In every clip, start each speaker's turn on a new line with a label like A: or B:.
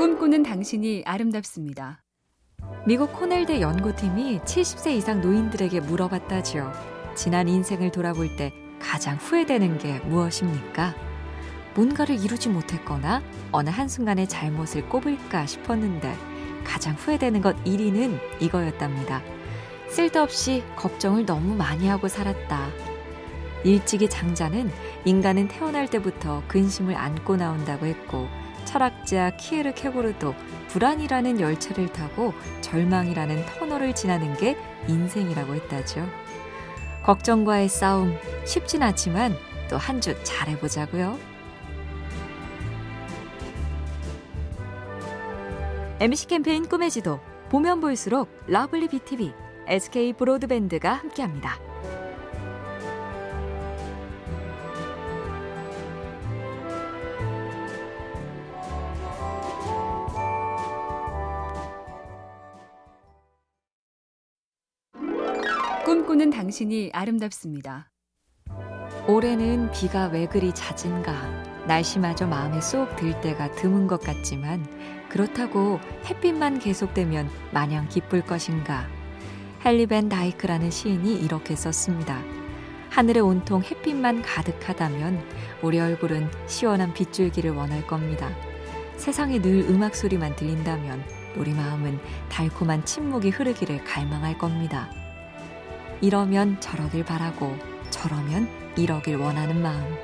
A: 꿈꾸는 당신이 아름답습니다.
B: 미국 코넬대 연구팀이 70세 이상 노인들에게 물어봤다지요. 지난 인생을 돌아볼 때 가장 후회되는 게 무엇입니까? 뭔가를 이루지 못했거나 어느 한순간에 잘못을 꼽을까 싶었는데 가장 후회되는 것 1위는 이거였답니다. 쓸데없이 걱정을 너무 많이 하고 살았다. 일찍이 장자는 인간은 태어날 때부터 근심을 안고 나온다고 했고 철학자 키에르케고르도 불안이라는 열차를 타고 절망이라는 터널을 지나는 게 인생이라고 했다죠. 걱정과의 싸움 쉽진 않지만 또 한 주 잘해보자고요. MC 캠페인 꿈의 지도 보면 볼수록 lovely BTV, SK 브로드밴드가 함께합니다.
A: 꿈꾸는 당신이 아름답습니다.
B: 올해는 비가 왜 그리 잦은가 날씨마저 마음에 쏙 들 때가 드문 것 같지만 그렇다고 햇빛만 계속되면 마냥 기쁠 것인가 헨리벤 다이크라는 시인이 이렇게 썼습니다. 하늘에 온통 햇빛만 가득하다면 우리 얼굴은 시원한 빗줄기를 원할 겁니다. 세상에 늘 음악 소리만 들린다면 우리 마음은 달콤한 침묵이 흐르기를 갈망할 겁니다. 이러면 저러길 바라고 저러면 이러길 원하는 마음.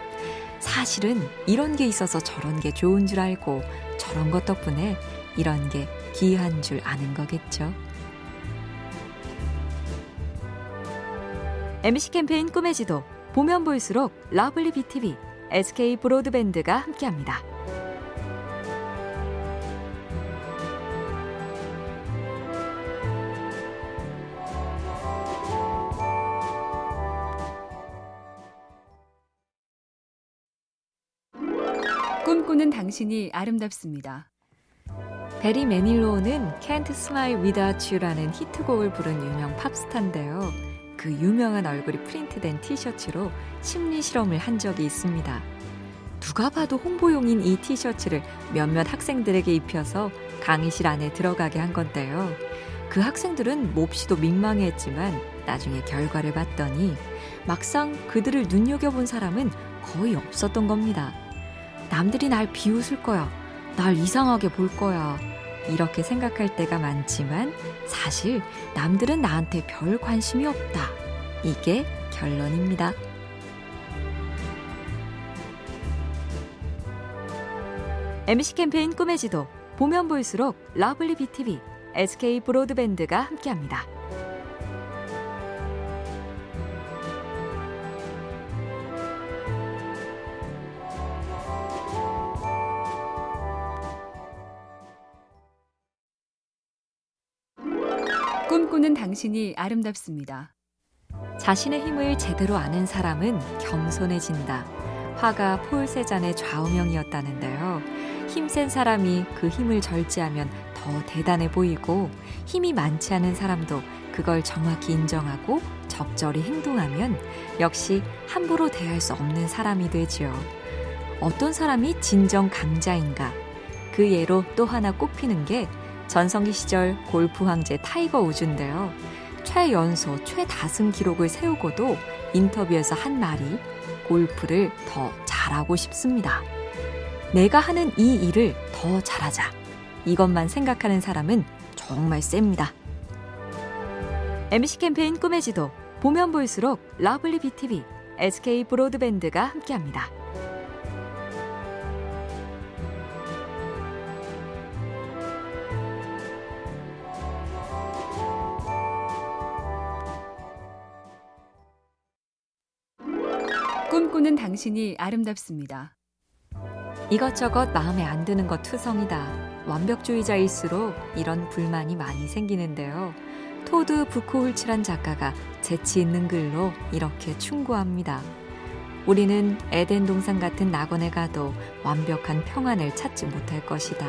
B: 사실은 이런 게 있어서 저런 게 좋은 줄 알고 저런 것 덕분에 이런 게 귀한 줄 아는 거겠죠. MC 캠페인 꿈의 지도 보면 볼수록 lovely BTV, SK 브로드밴드가 함께합니다.
A: 꿈꾸는 당신이 아름답습니다.
B: 베리 매닐로우는 Can't Smile Without You라는 히트곡을 부른 유명 팝스타인데요. 그 유명한 얼굴이 프린트된 티셔츠로 심리 실험을 한 적이 있습니다. 누가 봐도 홍보용인 이 티셔츠를 몇몇 학생들에게 입혀서 강의실 안에 들어가게 한 건데요. 그 학생들은 몹시도 민망해했지만 나중에 결과를 봤더니 막상 그들을 눈여겨본 사람은 거의 없었던 겁니다. 남들이 날 비웃을 거야. 날 이상하게 볼 거야. 이렇게 생각할 때가 많지만 사실 남들은 나한테 별 관심이 없다. 이게 결론입니다. MC 캠페인 꿈의 지도 보면 볼수록 lovely BTV, SK 브로드밴드가 함께합니다.
A: 꿈꾸는 당신이 아름답습니다.
B: 자신의 힘을 제대로 아는 사람은 겸손해진다. 화가 폴 세잔의 좌우명이었다는데요. 힘센 사람이 그 힘을 절제하면 더 대단해 보이고 힘이 많지 않은 사람도 그걸 정확히 인정하고 적절히 행동하면 역시 함부로 대할 수 없는 사람이 되지요. 어떤 사람이 진정 강자인가? 그 예로 또 하나 꼽히는 게 전성기 시절 골프 황제 타이거 우즈인데요. 최연소, 최다승 기록을 세우고도 인터뷰에서 한 말이 골프를 더 잘하고 싶습니다. 내가 하는 이 일을 더 잘하자. 이것만 생각하는 사람은 정말 셉니다. MC 캠페인 꿈의 지도 보면 볼수록 lovely BTV, SK 브로드밴드가 함께합니다.
A: 꿈꾸는 당신이 아름답습니다.
B: 이것저것 마음에 안 드는 것 투성이다. 완벽주의자일수록 이런 불만이 많이 생기는데요. 토드 부코훌치란 작가가 재치 있는 글로 이렇게 충고합니다. 우리는 에덴 동산 같은 낙원에 가도 완벽한 평안을 찾지 못할 것이다.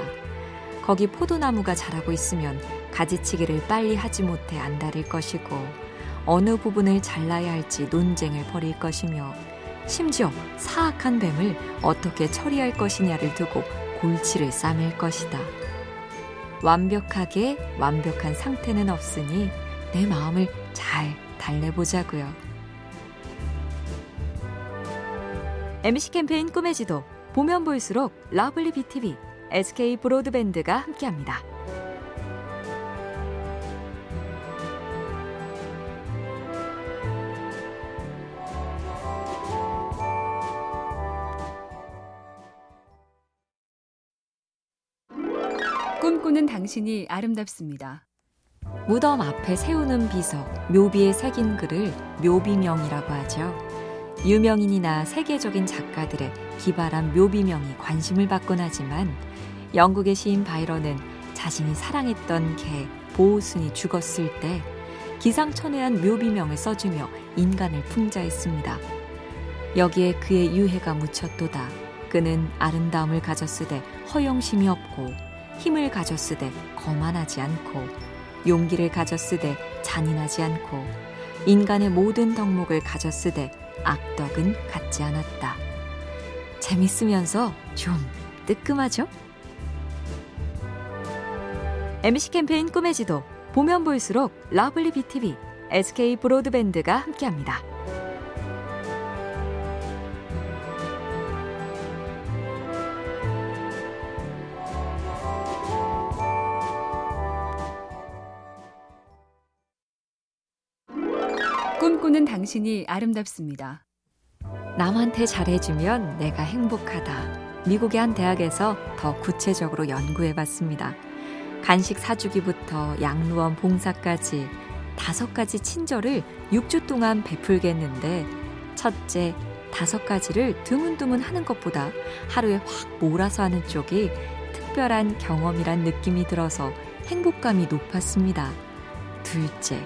B: 거기 포도나무가 자라고 있으면 가지치기를 빨리 하지 못해 안달일 것이고 어느 부분을 잘라야 할지 논쟁을 벌일 것이며 심지어 사악한 뱀을 어떻게 처리할 것이냐를 두고 골치를 싸맬 것이다. 완벽하게 완벽한 상태는 없으니 내 마음을 잘 달래보자고요. MC 캠페인 꿈의 지도 보면 볼수록 lovely BTV, SK 브로드밴드가 함께합니다.
A: 꿈꾸는 당신이 아름답습니다.
B: 무덤 앞에 세우는 비석, 묘비에 새긴 글을 묘비명이라고 하죠. 유명인이나 세계적인 작가들의 기발한 묘비명이 관심을 받곤 하지만 영국의 시인 바이런은 자신이 사랑했던 개 보호순이 죽었을 때 기상천외한 묘비명을 써주며 인간을 풍자했습니다. 여기에 그의 유해가 묻혔도다. 그는 아름다움을 가졌으되 허영심이 없고 힘을 가졌으되 거만하지 않고 용기를 가졌으되 잔인하지 않고 인간의 모든 덕목을 가졌으되 악덕은 갖지 않았다. 재밌으면서 좀 뜨끔하죠? MBC 캠페인 꿈의 지도 보면 볼수록 러블리 BTV, SK 브로드밴드가 함께합니다.
A: 꿈꾸는 당신이 아름답습니다.
B: 남한테 잘해주면 내가 행복하다. 미국의 한 대학에서 더 구체적으로 연구해 봤습니다. 간식 사주기부터 양로원 봉사까지 다섯 가지 친절을 6주 동안 베풀겠는데 첫째, 다섯 가지를 드문드문 하는 것보다 하루에 확 몰아서 하는 쪽이 특별한 경험이란 느낌이 들어서 행복감이 높았습니다. 둘째,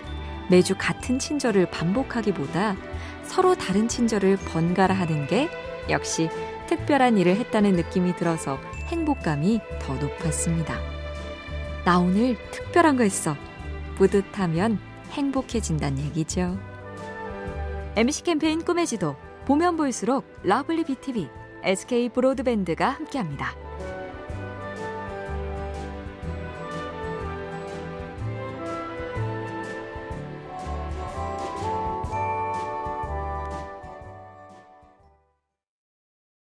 B: 매주 같은 친절을 반복하기보다 서로 다른 친절을 번갈아 하는 게 역시 특별한 일을 했다는 느낌이 들어서 행복감이 더 높았습니다. 나 오늘 특별한 거 했어. 뿌듯하면 행복해진다는 얘기죠. MBC 캠페인 꿈의 지도 보면 볼수록 러블리 BTV, SK 브로드밴드가 함께합니다.